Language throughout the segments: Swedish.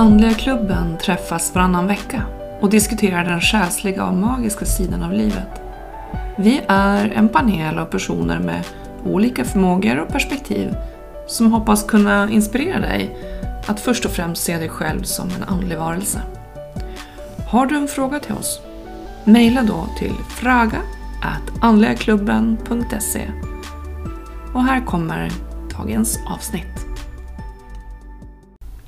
Andliga klubben träffas varannan vecka och diskuterar den själsliga och magiska sidan av livet. Vi är en panel av personer med olika förmågor och perspektiv som hoppas kunna inspirera dig att först och främst se dig själv som en andlig varelse. Har du en fråga till oss? Maila då till fraga.andligaklubben.se Och här kommer dagens avsnitt.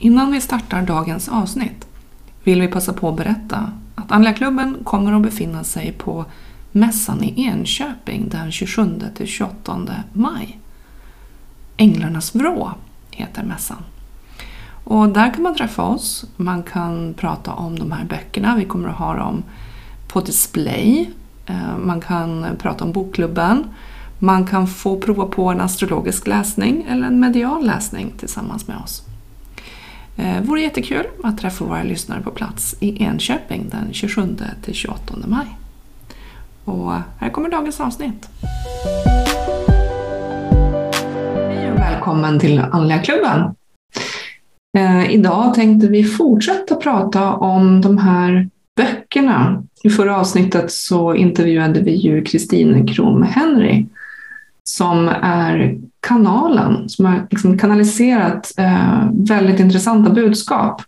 Innan vi startar dagens avsnitt vill vi passa på att berätta att Andliga klubben kommer att befinna sig på mässan i Enköping den 27-28 maj. Änglarnas vrå heter mässan. Och där kan man träffa oss, man kan prata om de här böckerna, vi kommer att ha dem på display. Eh, man kan prata om bokklubben, man kan få prova på en astrologisk läsning eller en medial läsning tillsammans med oss. Det eh, vore jättekul att träffa våra lyssnare på plats i Enköping den 27 till 28 maj. Och här kommer dagens avsnitt. Hej och välkommen till Andliga klubben. Eh, idag tänkte vi fortsätta prata om de här böckerna. I förra avsnittet så intervjuade vi ju Kristin Krom Henry som är kanalen som har liksom kanaliserat eh, väldigt intressanta budskap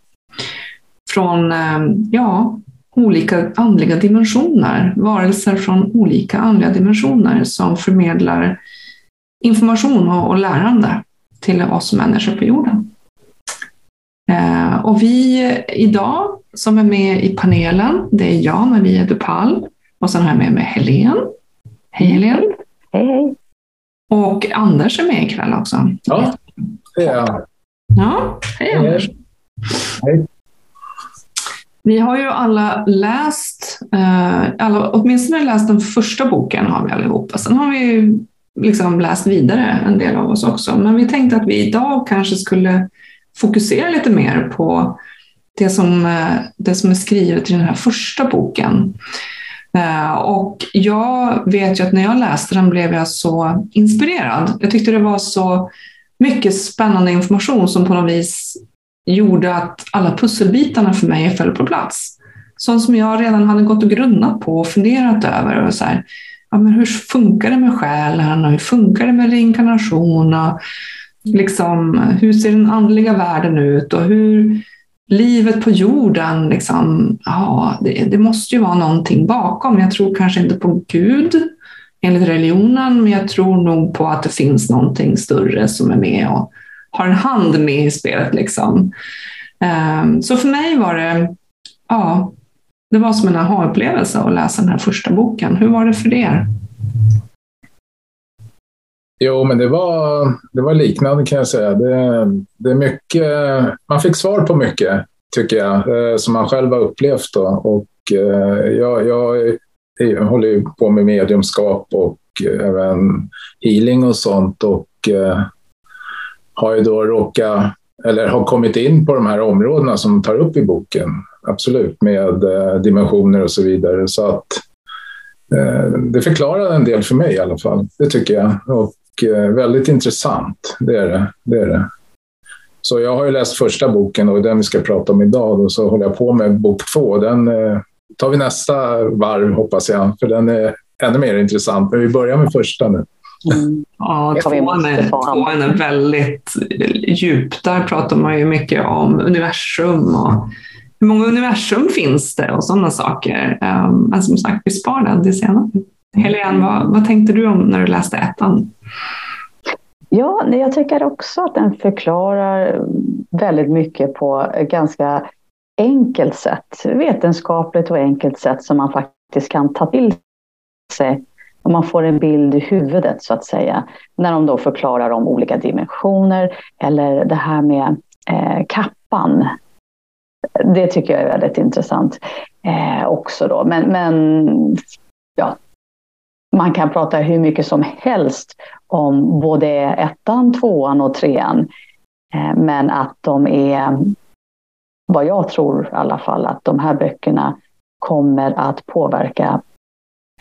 från eh, ja, olika andliga dimensioner, varelser från olika andliga dimensioner som förmedlar information och, och lärande till oss människor på jorden. Eh, och vi idag som är med i panelen, det är jag, Maria Dupal, och sen har jag med mig Helene. Hej Helene! Hej hej! Och Anders är med ikväll också. Ja, det är jag. Ja, hej Anders! Hej. Vi har ju alla läst, eh, alla, åtminstone läst den första boken har vi allihopa. Sen har vi liksom läst vidare, en del av oss också. Men vi tänkte att vi idag kanske skulle fokusera lite mer på det som, eh, det som är skrivet i den här första boken. Eh, och jag vet ju att när jag läste den blev jag så inspirerad. Jag tyckte det var så mycket spännande information som på något vis gjorde att alla pusselbitarna för mig föll på plats. Sånt som jag redan hade gått och grunnat på och funderat över. Och så här, ja, men hur funkar det med själen och hur funkar det med reinkarnation? Och liksom, hur ser den andliga världen ut? Och hur livet på jorden, liksom, ja, det, det måste ju vara någonting bakom. Jag tror kanske inte på Gud enligt religionen, men jag tror nog på att det finns någonting större som är med och har en hand med i spelet. Liksom. Um, så för mig var det, ja, det var som en aha-upplevelse att läsa den här första boken. Hur var det för er? Jo, men det var, det var liknande kan jag säga. Det, det är mycket, man fick svar på mycket, tycker jag, eh, som man själv har upplevt. Då. Och, eh, jag, jag, jag håller ju på med mediumskap och eh, även healing och sånt. Och har ju då råkat, eller har kommit in på de här områdena som tar upp i boken. Absolut, med dimensioner och så vidare. Så att det förklarar en del för mig i alla fall. Det tycker jag. Och väldigt intressant. Det är det. det är det. Så jag har ju läst första boken och den vi ska prata om idag. Och så håller jag på med bok två. Den eh, tar vi nästa varv hoppas jag, för den är ännu mer intressant. Men vi börjar med första nu. Mm. Ja, tvåan är, tvåan är väldigt djup. Där pratar man ju mycket om universum och hur många universum finns det och sådana saker. Um, men som sagt, vi sparar den till senare. Helene, vad, vad tänkte du om när du läste ettan? Ja, jag tycker också att den förklarar väldigt mycket på ett ganska enkelt sätt. Vetenskapligt och enkelt sätt som man faktiskt kan ta till sig. Och man får en bild i huvudet så att säga. När de då förklarar om olika dimensioner eller det här med eh, kappan. Det tycker jag är väldigt intressant eh, också då. Men, men ja, man kan prata hur mycket som helst om både ettan, tvåan och trean. Eh, men att de är, vad jag tror i alla fall, att de här böckerna kommer att påverka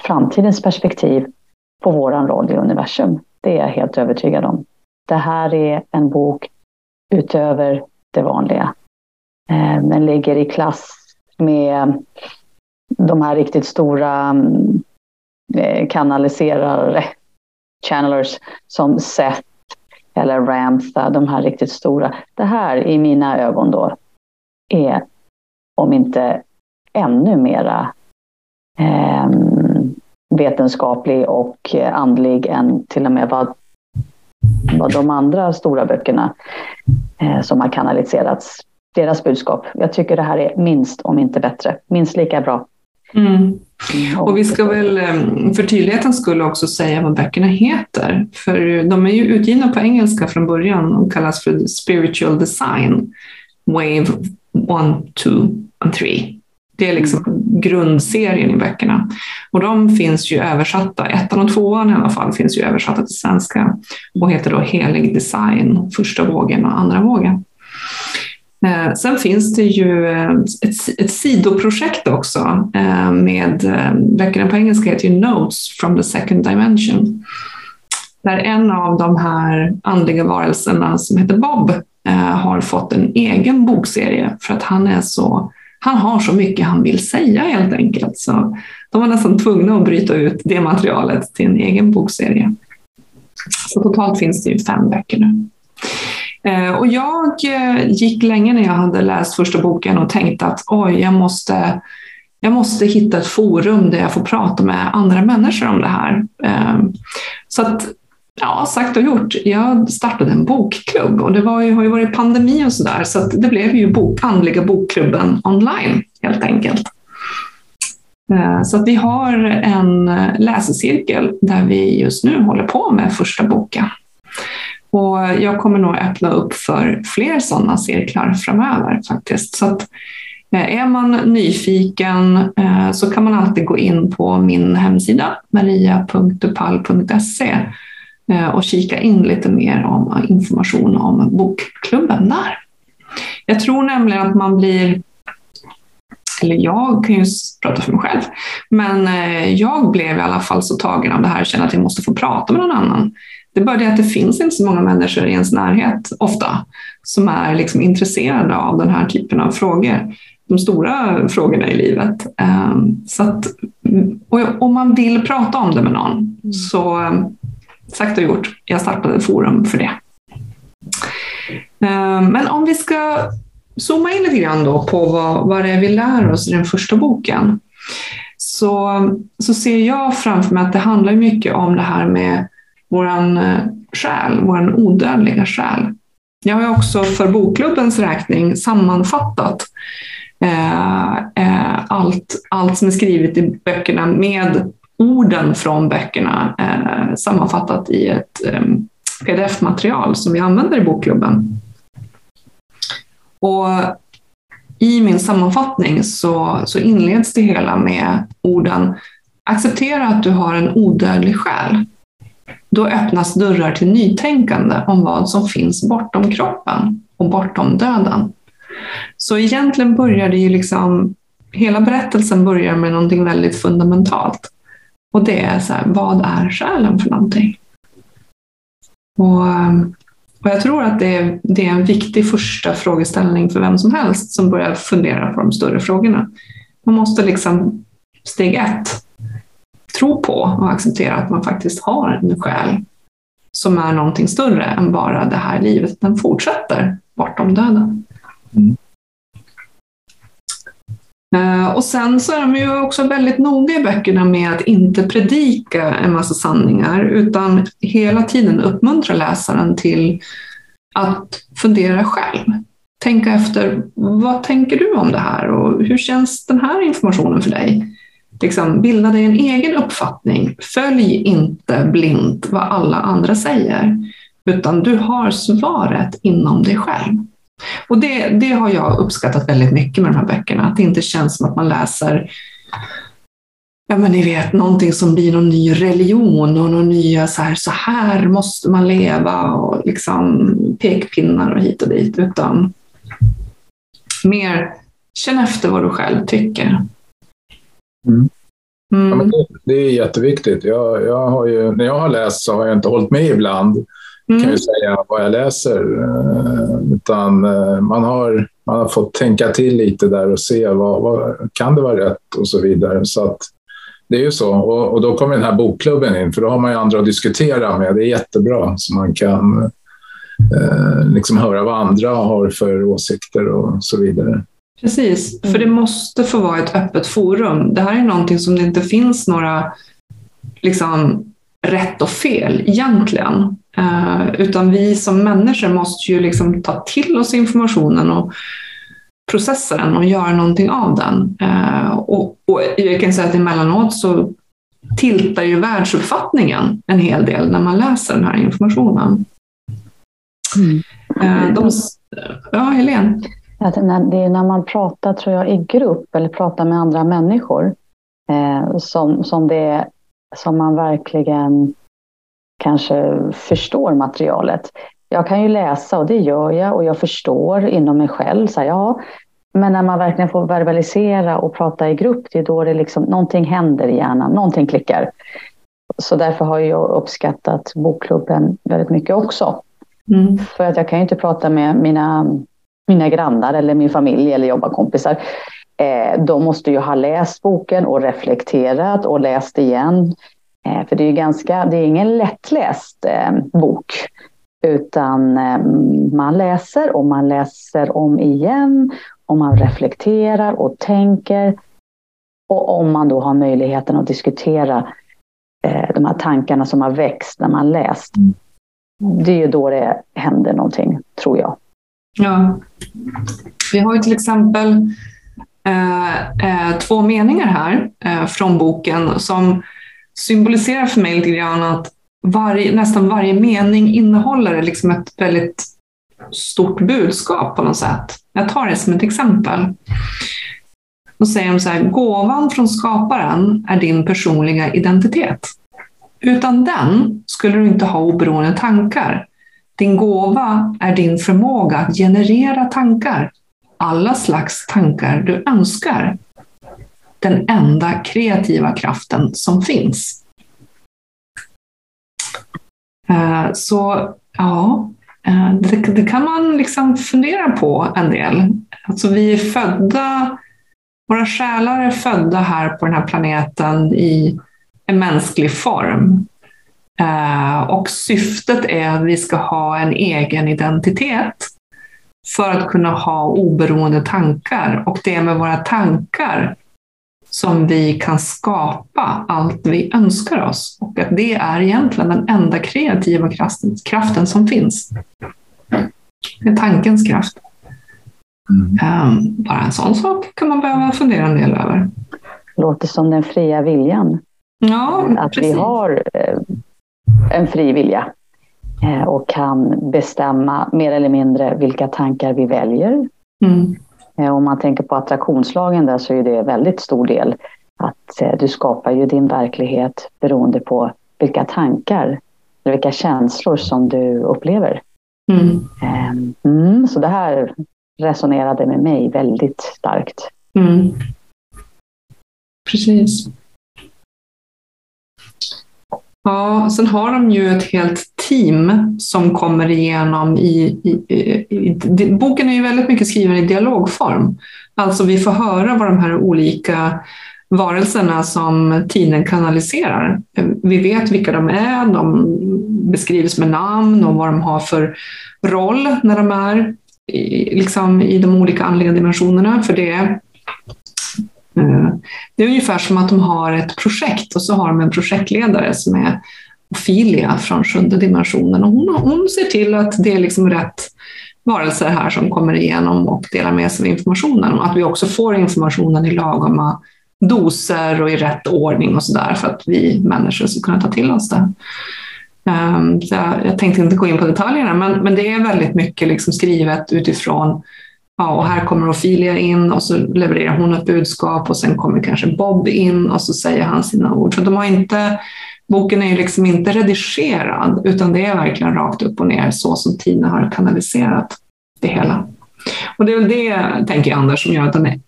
framtidens perspektiv på vår roll i universum. Det är jag helt övertygad om. Det här är en bok utöver det vanliga. Eh, den ligger i klass med de här riktigt stora mm, Eh, kanaliserare, channelers som Seth eller Ramtha, de här riktigt stora. Det här i mina ögon då är om inte ännu mera eh, vetenskaplig och andlig än till och med vad, vad de andra stora böckerna eh, som har kanaliserats, deras budskap. Jag tycker det här är minst, om inte bättre, minst lika bra. Mm. Och vi ska väl ehm, för tydlighetens skull också säga vad böckerna heter. För de är ju utgivna på engelska från början och kallas för Spiritual Design, Wave 1, 2 och 3. Det är liksom grundserien i böckerna. Och de finns ju översatta, ettan och tvåan i alla fall, finns ju översatta till svenska och heter då Helig design, första vågen och andra vågen. Eh, sen finns det ju eh, ett, ett sidoprojekt också eh, med böckerna på engelska heter ju Notes from the second dimension. Där en av de här andliga varelserna som heter Bob har fått en egen bokserie för att han är så han har så mycket han vill säga helt enkelt. Så de var nästan tvungna att bryta ut det materialet till en egen bokserie. Så totalt finns det ju fem böcker nu. Eh, och jag eh, gick länge när jag hade läst första boken och tänkte att oj, jag måste, jag måste hitta ett forum där jag får prata med andra människor om det här. Eh, så att, ja, sagt och gjort. Jag startade en bokklubb och det var ju, har ju varit pandemi och sådär så att det blev ju bok, andliga bokklubben online helt enkelt. Så att vi har en läsecirkel där vi just nu håller på med första boken. Och jag kommer nog öppna upp för fler sådana cirklar framöver faktiskt. Så att, eh, är man nyfiken eh, så kan man alltid gå in på min hemsida maria.upal.se eh, och kika in lite mer om information om bokklubben där. Jag tror nämligen att man blir eller jag kan ju prata för mig själv, men jag blev i alla fall så tagen av det här och kände att jag måste få prata med någon annan. Det är bara det att det finns inte så många människor i ens närhet ofta som är liksom intresserade av den här typen av frågor. De stora frågorna i livet. Ehm, så att, och om man vill prata om det med någon, mm. så ehm, sagt och gjort, jag startade ett forum för det. Ehm, men om vi ska zooma in lite grann då på vad, vad det är vi lär oss i den första boken, så, så ser jag framför mig att det handlar mycket om det här med våran eh, själ, vår odödliga själ. Jag har också för bokklubbens räkning sammanfattat eh, eh, allt, allt som är skrivet i böckerna med orden från böckerna eh, sammanfattat i ett eh, pdf-material som vi använder i bokklubben. Och I min sammanfattning så, så inleds det hela med orden Acceptera att du har en odödlig själ. Då öppnas dörrar till nytänkande om vad som finns bortom kroppen och bortom döden. Så egentligen börjar det ju liksom, hela berättelsen börjar med någonting väldigt fundamentalt. Och det är så här, vad är själen för någonting? Och, och jag tror att det är, det är en viktig första frågeställning för vem som helst som börjar fundera på de större frågorna. Man måste liksom, steg ett, tro på och acceptera att man faktiskt har en själ som är någonting större än bara det här livet. Den fortsätter bortom döden. Mm. Eh, och sen så är de ju också väldigt noga i böckerna med att inte predika en massa sanningar utan hela tiden uppmuntra läsaren till att fundera själv. Tänka efter, vad tänker du om det här och hur känns den här informationen för dig? Liksom, bilda dig en egen uppfattning. Följ inte blint vad alla andra säger, utan du har svaret inom dig själv. Och det, det har jag uppskattat väldigt mycket med de här böckerna, att det inte känns som att man läser ja men ni vet, någonting som blir någon ny religion och någon nya så här, så här måste man leva och liksom pekpinnar och hit och dit, utan mer känn efter vad du själv tycker. Mm. Mm. Ja, det, det, är jätteviktigt. Jag, jag har ju, när jag har läst så har jag inte hållit med ibland. mm. kan ju säga vad jag läser. Utan man har, man har fått tänka till lite där och se vad, vad kan det vara rätt och så vidare. Så att, det är ju så. Och, och, då kommer den här bokklubben in, för då har man ju andra att diskutera med. Det är jättebra, så man kan eh, liksom höra vad andra har för åsikter och så vidare. Precis, för det måste få vara ett öppet forum. Det här är någonting som det inte finns några liksom, rätt och fel egentligen. Eh, utan vi som människor måste ju liksom ta till oss informationen och processa den och göra någonting av den. Eh, och, och jag kan säga att emellanåt så tiltar ju världsuppfattningen en hel del när man läser den här informationen. Mm. Eh, de, ja, Helene? Att när, det är när man pratar tror jag, i grupp eller pratar med andra människor eh, som, som, det, som man verkligen kanske förstår materialet. Jag kan ju läsa och det gör jag och jag förstår inom mig själv. Så här, ja, men när man verkligen får verbalisera och prata i grupp, det är då det liksom, någonting händer i hjärnan, någonting klickar. Så därför har jag uppskattat bokklubben väldigt mycket också. Mm. För att jag kan ju inte prata med mina, mina grannar eller min familj eller jobbarkompisar. Eh, de måste ju ha läst boken och reflekterat och läst igen. Eh, för det är ju ganska, det är ingen lättläst eh, bok. Utan eh, man läser och man läser om igen och man reflekterar och tänker. Och om man då har möjligheten att diskutera eh, de här tankarna som har växt när man läst. Mm. Det är ju då det händer någonting, tror jag. Ja. Vi har ju till exempel eh, eh, två meningar här eh, från boken som symboliserar för mig lite grann att varje, nästan varje mening innehåller liksom ett väldigt stort budskap på något sätt. Jag tar det som ett exempel. Då säger de så här, gåvan från skaparen är din personliga identitet. Utan den skulle du inte ha oberoende tankar. Din gåva är din förmåga att generera tankar. Alla slags tankar du önskar. Den enda kreativa kraften som finns. Eh, så ja, eh, det, det, kan man liksom fundera på en del. Alltså vi är födda, våra själar är födda här på den här planeten i en mänsklig form. Eh, och syftet är att vi ska ha en egen identitet för att kunna ha oberoende tankar. Och det är med våra tankar som vi kan skapa allt vi önskar oss. Och att det är egentligen den enda kreativa kraften, kraften som finns. Det är tankens kraft. Mm. Um, bara en sån sak kan man behöva fundera en del över. Låter som den fria viljan. Ja, att precis. vi har eh, en fri vilja eh, och kan bestämma mer eller mindre vilka tankar vi väljer. Mm. Eh, om man tänker på attraktionslagen där så är det en väldigt stor del att du skapar ju din verklighet beroende på vilka tankar eller vilka känslor som du upplever. Mm. Ehm, mm, så det här resonerade med mig väldigt starkt. Mm. Precis. Ja, sen har de ju ett helt team som kommer igenom i, i, i, i, Boken är ju väldigt mycket skriven i dialogform. Alltså vi får höra vad de här olika varelserna som tiden kanaliserar. Vi vet vilka de är, de beskrivs med namn och vad de har för roll när de är i, liksom i de olika andliga dimensionerna. För det Eh, det är ungefär som att de har ett projekt och så har de en projektledare som är Ophelia från sjunde dimensionen och hon, hon ser till att det är liksom rätt varelser här som kommer igenom och delar med sig av informationen och att vi också får informationen i lagoma doser och i rätt ordning och sådär för att vi människor ska kunna ta till oss det. Um, jag, jag, tänkte inte gå in på detaljerna, men, men det är väldigt mycket liksom skrivet utifrån Ja, och här kommer Ophelia in och så levererar hon ett budskap och sen kommer kanske Bob in och så säger han sina ord. Så de har inte, boken är ju liksom inte redigerad utan det är verkligen rakt upp och ner så som Tina har kanaliserat det hela. Och det är väl det, tänker jag, Anders, som gör att den är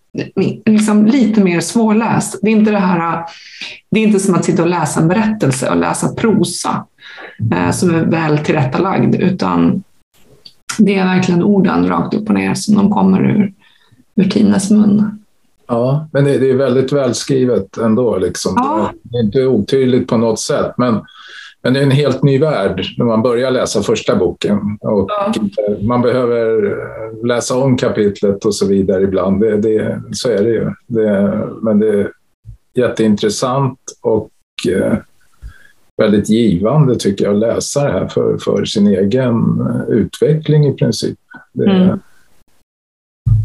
liksom lite mer svårläst. Det är inte det här, det är inte som att sitta och läsa en berättelse och läsa prosa. eh, som är väl tillrättalagd, utan det är verkligen orden rakt upp och ner som de kommer ur, ur Tines mun. Ja, men det, det är väldigt välskrivet ändå. Liksom. Ja. Det är inte otydligt på något sätt, men, men det är en helt ny värld när man börjar läsa första boken. Och Ja. Man behöver läsa om kapitlet och så vidare ibland. Det, det, så är det ju. Det, men det är jätteintressant och eh, väldigt givande tycker jag att läsa det här för, för sin egen eh, utveckling i princip. Det, Mm.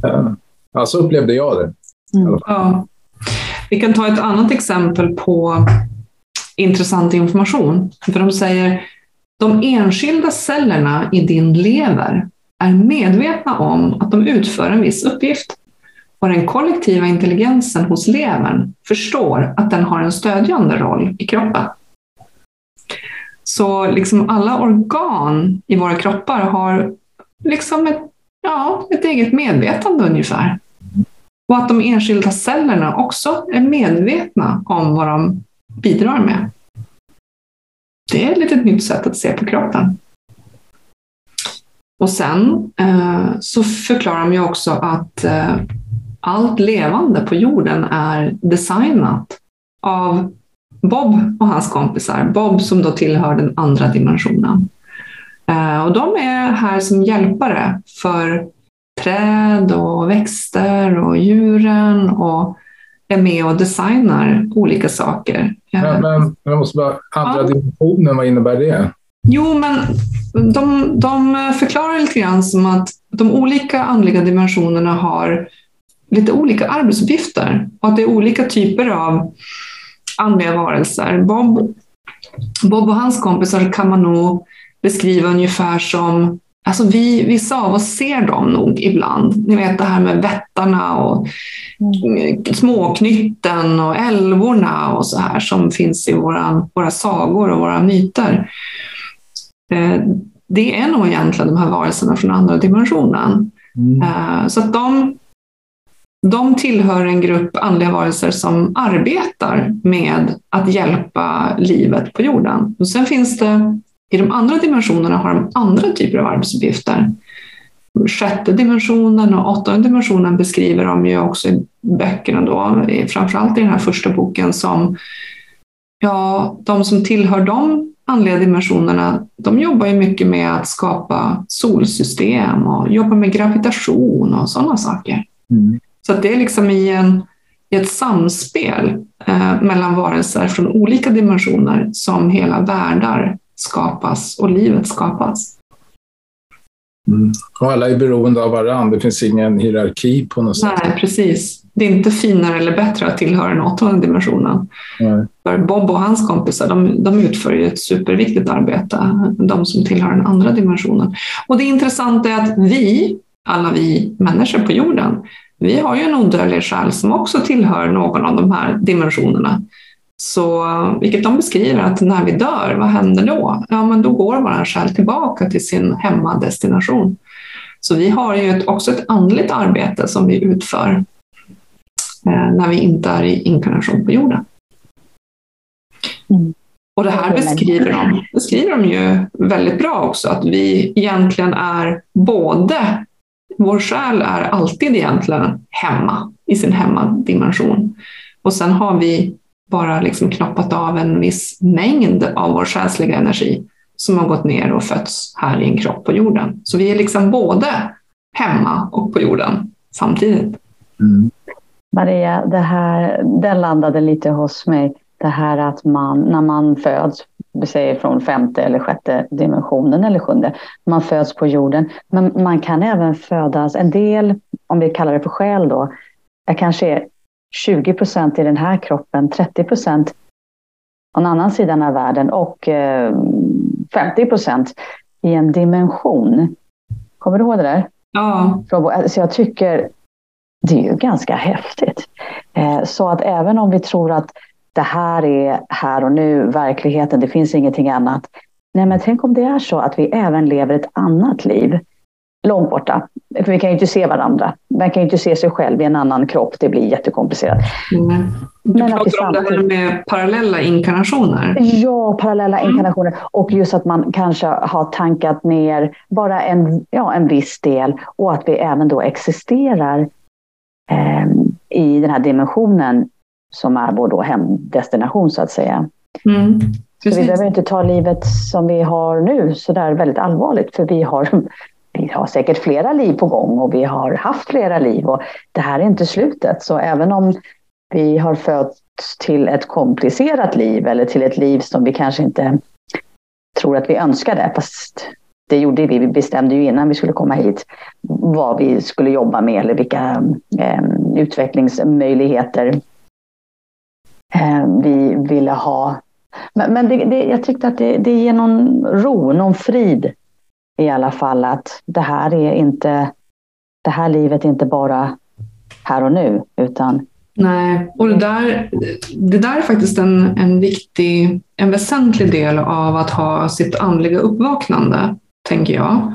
ja. Ja, så upplevde jag det. Ja. Vi kan ta ett annat exempel på intressant information. För de säger de enskilda cellerna i din lever är medvetna om att de utför en viss uppgift. Och den kollektiva intelligensen hos levern förstår att den har en stödjande roll i kroppen. Så liksom alla organ i våra kroppar har liksom ett, ja, ett eget medvetande ungefär. Och att de enskilda cellerna också är medvetna om vad de bidrar med. Det är ett litet nytt sätt att se på kroppen. Och sen eh, så förklarar de ju också att eh, allt levande på jorden är designat av Bob och hans kompisar. Bob som då tillhör den andra dimensionen. Eh, och de är här som hjälpare för träd och växter och djuren och är med och designar olika saker. Eh, Men, men jag måste bara, andra Ja. dimensionen, vad innebär det? Jo, men de, de förklarar lite grann som att de olika andliga dimensionerna har lite olika arbetsuppgifter och att det är olika typer av andliga varelser. Bob, Bob och hans kompisar kan man nog beskriva ungefär som Alltså vi, vissa av oss ser dem nog ibland. Ni vet det här med vättarna och småknytten och älvorna och så här som finns i våra, våra sagor och våra myter. Eh, Det är nog egentligen de här varelserna från andra dimensionen. Eh, Så att de, de tillhör en grupp andliga varelser som arbetar med att hjälpa livet på jorden. Och sen finns det, i de andra dimensionerna har de andra typer av arbetsuppgifter. Sjätte dimensionen och åttonde dimensionen beskriver de ju också i böckerna då, framförallt i den här första boken som, ja, de som tillhör de andliga dimensionerna, de jobbar ju mycket med att skapa solsystem och jobbar med gravitation och sådana saker. Mm. Så det är liksom i, en, i ett samspel eh, mellan varelser från olika dimensioner som hela världar skapas och livet skapas. Mm. Och alla är beroende av varandra. Det finns ingen hierarki på något sätt. Nej, precis. Det är inte finare eller bättre att tillhöra den åttonde dimensionen. Nej. För Bob och hans kompisar, de, de utför ett superviktigt arbete, de som tillhör den andra dimensionen. Och det intressanta är att vi, alla vi människor på jorden, vi har ju en odödlig själ som också tillhör någon av de här dimensionerna. Så, vilket de beskriver att när vi dör, vad händer då? Ja, men då går vår själ tillbaka till sin hemmadestination. Så vi har ju ett, också ett andligt arbete som vi utför eh, när vi inte är i inkarnation på jorden. Mm. Och det här beskriver de, beskriver de ju väldigt bra också, att vi egentligen är både, vår själ är alltid egentligen hemma i sin hemmadimension. Och sen har vi bara liksom knoppat av en viss mängd av vår själsliga energi som har gått ner och fötts här i en kropp på jorden. Så vi är liksom både hemma och på jorden samtidigt. Mm. Maria, det här, den landade lite hos mig. Det här att man, när man föds, vi säger från femte eller sjätte dimensionen eller sjunde, man föds på jorden. Men man kan även födas, en del, om vi kallar det för själ då, är kanske 20 procent i den här kroppen, 30 procent på en annan sidan av världen och eh, 50 procent i en dimension. Kommer du ihåg det där? Ja, Så jag tycker det är ju ganska häftigt. Eh, Så att även om vi tror att det här är här och nu, verkligheten, det finns ingenting annat. Nej, men tänk om det är så att vi även lever ett annat liv långt borta. För vi kan ju inte se varandra. Man kan ju inte se sig själv i en annan kropp. Det blir jättekomplicerat. Mm. Du Men pratar om det här med parallella inkarnationer. Ja, parallella mm. inkarnationer. Och just att man kanske har tankat ner bara en, ja, en viss del och att vi även då existerar eh, i den här dimensionen som är vår då hemdestination så att säga. Mm. Så vi behöver inte ta livet som vi har nu så där väldigt allvarligt för vi har vi har säkert flera liv på gång och vi har haft flera liv och det här är inte slutet. Så även om vi har fötts till ett komplicerat liv eller till ett liv som vi kanske inte tror att vi önskade, fast det gjorde vi. Vi bestämde ju innan vi skulle komma hit vad vi skulle jobba med eller vilka eh, utvecklingsmöjligheter Eh, vi ville ha. Men, men det, det, jag tyckte att det, det ger någon ro, någon frid i alla fall att det här är inte, det här livet är inte bara här och nu, utan Nej, och det där, det där är faktiskt en, en viktig, en väsentlig del av att ha sitt andliga uppvaknande, tänker jag.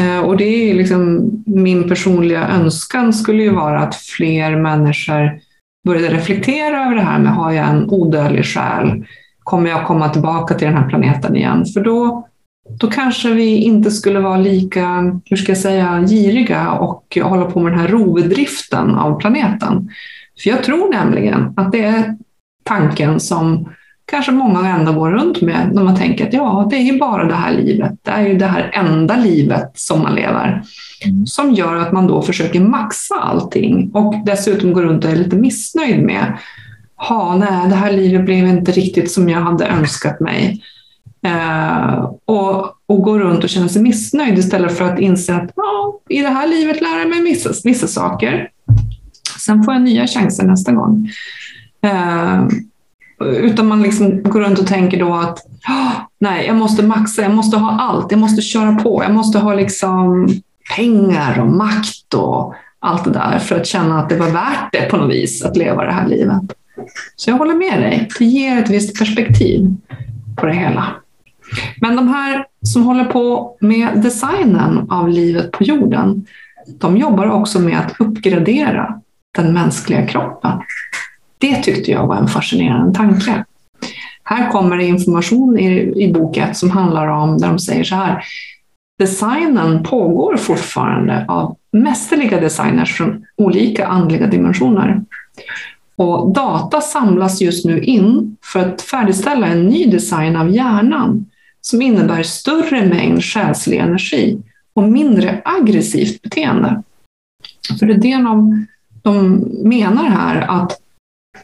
Eh, och det är liksom min personliga önskan skulle ju vara att fler människor började reflektera över det här med har jag en odödlig själ? Kommer jag komma tillbaka till den här planeten igen? För då då kanske vi inte skulle vara lika, hur ska jag säga, giriga och hålla på med den här rovdriften av planeten. För jag tror nämligen att det är tanken som kanske många ändå går runt med när man tänker att ja, det är ju bara det här livet. Det är ju det här enda livet som man lever. Mm. Som gör att man då försöker maxa allting och dessutom går runt och är lite missnöjd med ha, nej, det här livet blev inte riktigt som jag hade önskat mig. Eh, och, och gå runt och känna sig missnöjd istället för att inse att ja, i det här livet lär jag mig vissa, vissa saker. Sen får jag nya chanser nästa gång. Eh, utan man liksom går runt och tänker då att oh, nej, jag måste maxa, jag måste ha allt, jag måste köra på, jag måste ha liksom pengar och makt och allt det där för att känna att det var värt det på något vis att leva det här livet. Så jag håller med dig, det ger ett visst perspektiv på det hela. Men de här som håller på med designen av livet på jorden, de jobbar också med att uppgradera den mänskliga kroppen. Det tyckte jag var en fascinerande tanke. Här kommer det information i, i boken som handlar om, där de säger så här, designen pågår fortfarande av mästerliga designers från olika andliga dimensioner. Och data samlas just nu in för att färdigställa en ny design av hjärnan som innebär större mängd själslig energi och mindre aggressivt beteende. För det är det de, de menar här, att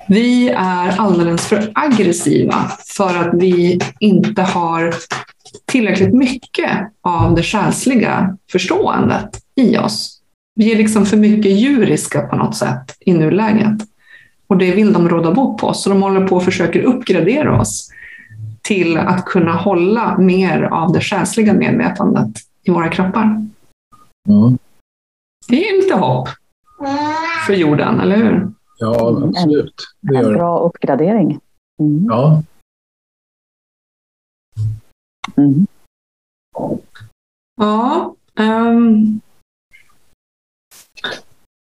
vi är alldeles för aggressiva för att vi inte har tillräckligt mycket av det själsliga förståendet i oss. Vi är liksom för mycket djuriska på något sätt i nuläget. Och det vill de råda bot på, så de håller på och försöker uppgradera oss till att kunna hålla mer av det själsliga medvetandet i våra kroppar. Mm. Det är lite hopp för jorden, eller hur? Ja, absolut. Det gör en bra uppgradering. Mm. Ja. Mm. Ja. Um,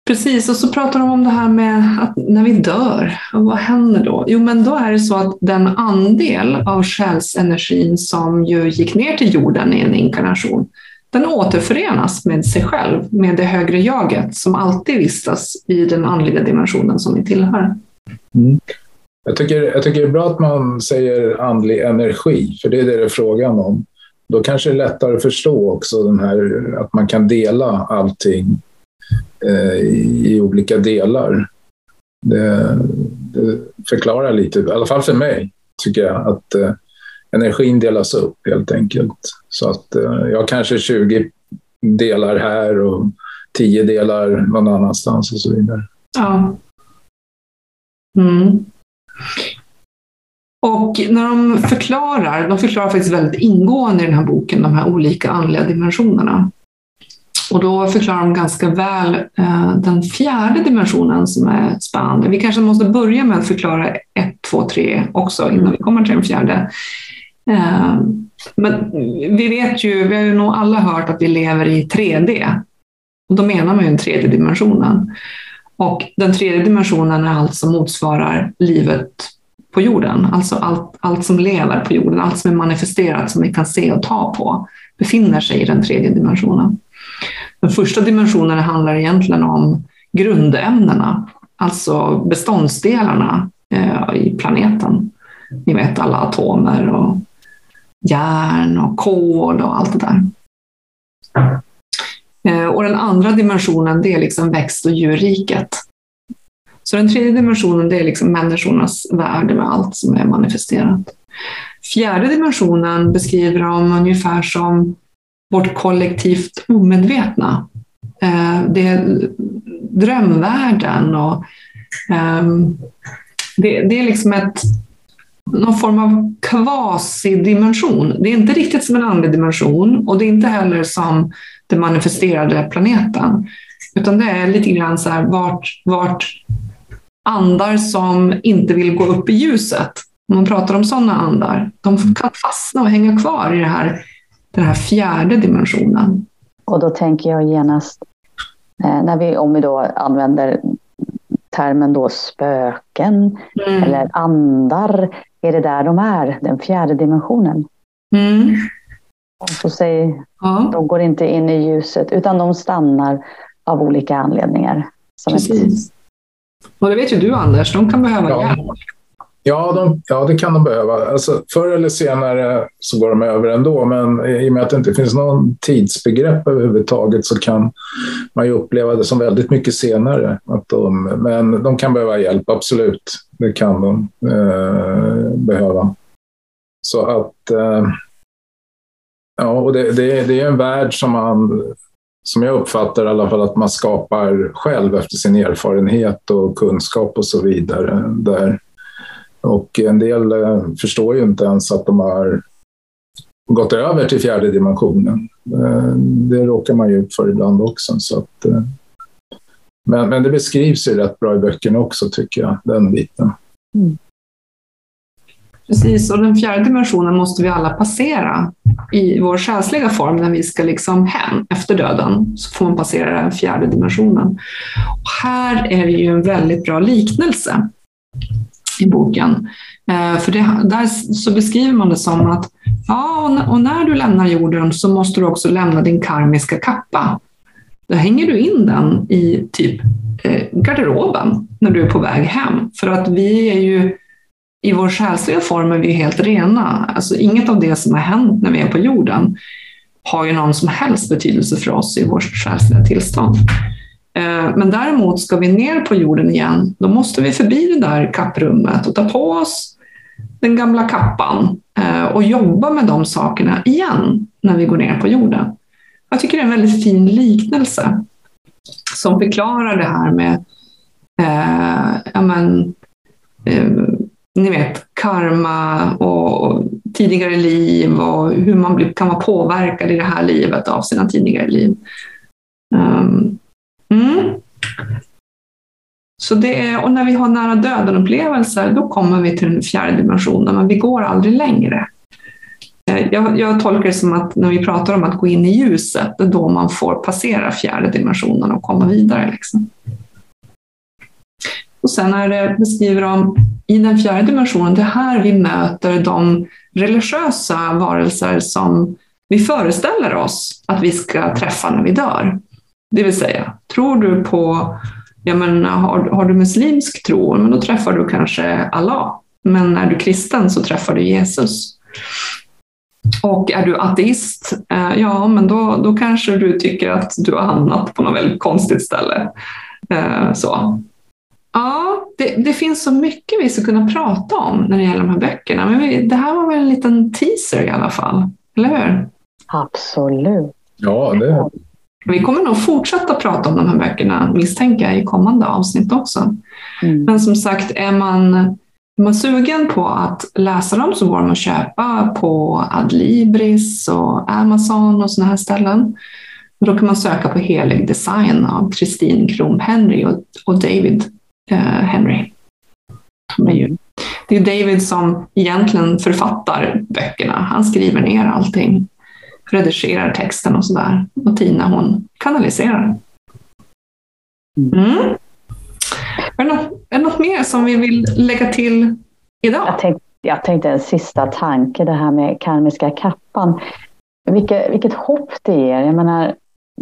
Precis, och så pratar de om det här med att när vi dör, och vad händer då? Jo, men då är det så att den andel av själsenergin som ju gick ner till jorden i en inkarnation, den återförenas med sig själv, med det högre jaget som alltid vistas i den andliga dimensionen som vi tillhör. Mm. Jag, tycker, jag tycker det är bra att man säger andlig energi, för det är det det är frågan om. Då kanske det är lättare att förstå också den här, att man kan dela allting Eh, i olika delar. Det, det, förklarar lite, i alla fall för mig, tycker jag, att eh, energin delas upp helt enkelt. Så att eh, jag kanske 20 delar här och 10 delar någon annanstans och så vidare. Ja. Mm. Och när de förklarar, de förklarar faktiskt väldigt ingående i den här boken, de här olika andliga dimensionerna. Och då förklarar de ganska väl eh, den fjärde dimensionen som är spännande. Vi kanske måste börja med att förklara ett, två, tre också innan vi kommer till den fjärde. Eh, men vi vet ju, vi har ju nog alla hört att vi lever i 3D. Och då menar man ju den tredje dimensionen. Och den tredje dimensionen är allt som motsvarar livet på jorden. Alltså allt, allt som lever på jorden, allt som är manifesterat, som vi kan se och ta på, befinner sig i den tredje dimensionen. Den första dimensionen handlar egentligen om grundämnena, alltså beståndsdelarna eh, i planeten. Ni vet alla atomer och järn och kol och allt det där. Eh, och den andra dimensionen det är liksom växt och djurriket. Så den tredje dimensionen det är liksom människornas värld med allt som är manifesterat. Fjärde dimensionen beskriver de ungefär som vårt kollektivt omedvetna. Eh, det är drömvärlden och ehm, det, är liksom ett, någon form av kvasidimension. Det är inte riktigt som en andlig dimension och det är inte heller som den manifesterade planeten. Utan det är lite grann så här vart, vart andar som inte vill gå upp i ljuset, om man pratar om sådana andar, de kan fastna och hänga kvar i det här, den här fjärde dimensionen. Och då tänker jag genast, eh, när vi, om vi då använder termen då spöken mm. eller andar, är det där de är, den fjärde dimensionen? Mm. Och säger, ja. De går inte in i ljuset utan de stannar av olika anledningar. Som Precis. Ett... Och det vet ju du Anders, de kan behöva ja. hjälp. Ja, de, ja, det kan de behöva. Alltså, förr eller senare så går de över ändå, men i och med att det inte finns någon tidsbegrepp överhuvudtaget så kan man ju uppleva det som väldigt mycket senare. Att de, men de kan behöva hjälp, absolut. Det kan de eh, behöva. Så att... Eh, ja, och det, det, det är en värld som man som jag uppfattar i alla fall att man skapar själv efter sin erfarenhet och kunskap och så vidare. Där och en del eh, förstår ju inte ens att de har gått över till fjärde dimensionen. Eh, det råkar man ju ut för ibland också. Så att, eh, men, men det beskrivs ju rätt bra i böckerna också, tycker jag, den biten. Mm. Precis, och den fjärde dimensionen måste vi alla passera i vår själsliga form när vi ska liksom hem efter döden. Så får man passera den fjärde dimensionen. Och här är det ju en väldigt bra liknelse i boken. Eh, för det, där så beskriver man det som att ja, och när du lämnar jorden så måste du också lämna din karmiska kappa. Då hänger du in den i typ eh, garderoben när du är på väg hem. För att vi är ju i vår själsliga form är vi helt rena. Alltså inget av det som har hänt när vi är på jorden har ju någon som helst betydelse för oss i vårt själsliga tillstånd. Eh, men däremot ska vi ner på jorden igen, då måste vi förbi det där kapprummet och ta på oss den gamla kappan eh, och jobba med de sakerna igen när vi går ner på jorden. Jag tycker det är en väldigt fin liknelse som förklarar det här med eh, ja men, eh, ni vet, karma och tidigare liv och hur man kan vara påverkad i det här livet av sina tidigare liv. Um, Mm. Så det är, och när vi har nära döden-upplevelser, då kommer vi till den fjärde dimensionen, men vi går aldrig längre. Eh, jag, jag, tolkar det som att när vi pratar om att gå in i ljuset, det är då man får passera fjärde dimensionen och komma vidare. Liksom. Och sen är det, beskriver de i den fjärde dimensionen, det är här vi möter de religiösa varelser som vi föreställer oss att vi ska träffa när vi dör. Det vill säga, tror du på, ja men har, har du muslimsk tro, men då träffar du kanske Allah. Men är du kristen så träffar du Jesus. Och är du ateist, eh, ja men då, då kanske du tycker att du har hamnat på något väldigt konstigt ställe. Eh, så. Ja, det, det, finns så mycket vi ska kunna prata om när det gäller de här böckerna. Men vi, det här var väl en liten teaser i alla fall, eller hur? Absolut. Ja, det, vi kommer nog fortsätta prata om de här böckerna, misstänker jag, i kommande avsnitt också. Mm. Men som sagt, är man, är man sugen på att läsa dem så går de att köpa på Adlibris och Amazon och sådana här ställen. då kan man söka på Helig design av Kristin Krom Henry och, och David eh, Henry. Ju det är David som egentligen författar böckerna. Han skriver ner allting, redigerar texten och sådär. Och Tina hon kanaliserar. Mm. Är, det något, är det något mer som vi vill lägga till idag? Jag tänkte, jag tänkte en sista tanke, det här med karmiska kappan. Vilket, vilket hopp det ger. Jag menar,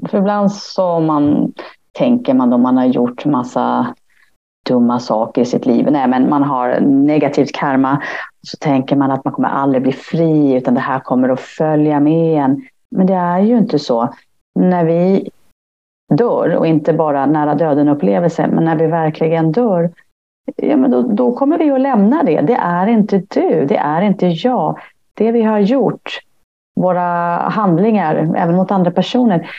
för ibland så man, tänker man då man har gjort massa dumma saker i sitt liv. Nej, men man har negativt karma. Så tänker man att man kommer aldrig bli fri utan det här kommer att följa med en. Men det är ju inte så. När vi dör och inte bara nära döden upplevelse, men när vi verkligen dör, ja, men då, då kommer vi att lämna det. Det är inte du, det är inte jag. Det vi har gjort, våra handlingar, även mot andra personer,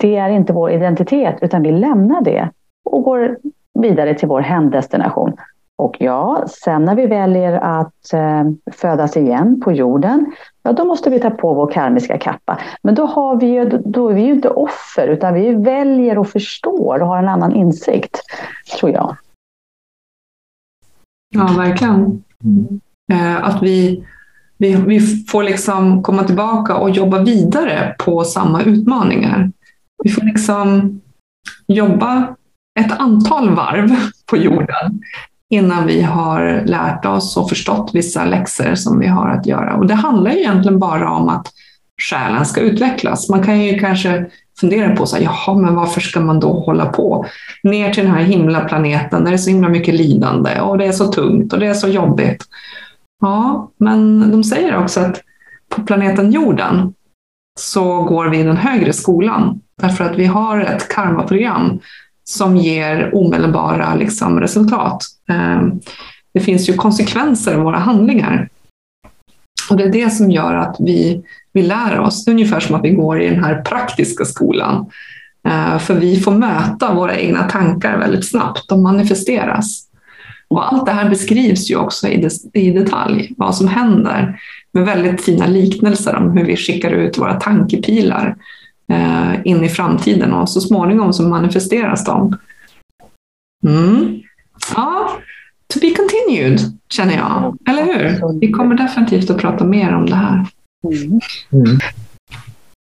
det är inte vår identitet, utan vi lämnar det och går vidare till vår hemdestination. Och ja, sen när vi väljer att eh, födas igen på jorden, ja då måste vi ta på vår karmiska kappa. Men då, har vi ju, då är vi ju inte offer, utan vi väljer och förstår och har en annan insikt, tror jag. Ja, verkligen. Eh, att vi, vi, vi får liksom komma tillbaka och jobba vidare på samma utmaningar. Vi får liksom jobba ett antal varv på jorden innan vi har lärt oss och förstått vissa läxor som vi har att göra. Och det handlar egentligen bara om att själen ska utvecklas. Man kan ju kanske fundera på så här, jaha, men varför ska man då hålla på ner till den här himla planeten där det är så himla mycket lidande och det är så tungt och det är så jobbigt. Ja, men de säger också att på planeten jorden så går vi i den högre skolan därför att vi har ett karmaprogram som ger omedelbara liksom, resultat. Ehm, det finns ju konsekvenser av våra handlingar. Och det är det som gör att vi, vi lär oss. Ungefär som att vi går i den här praktiska skolan. Ehm, för vi får möta våra egna tankar väldigt snabbt. De manifesteras. Och allt det här beskrivs ju också i, detalj, vad som händer. Med väldigt fina liknelser om hur vi skickar ut våra tankepilar in i framtiden och så småningom så manifesteras de. Mm. Ja, to be continued känner jag, eller hur? Vi kommer definitivt att prata mer om det här. Mm. Mm.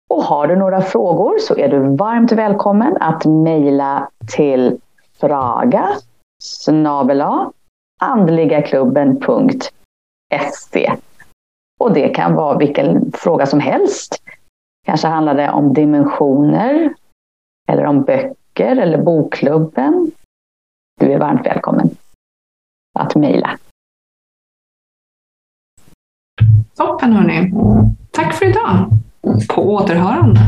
Och har du några frågor så är du varmt välkommen att mejla till fraga snabela andligaklubben.se. Och det kan vara vilken fråga som helst. Kanske handlar det om dimensioner eller om böcker eller bokklubben. Du är varmt välkommen att mejla. Toppen hörni. Tack för idag. På återhörande.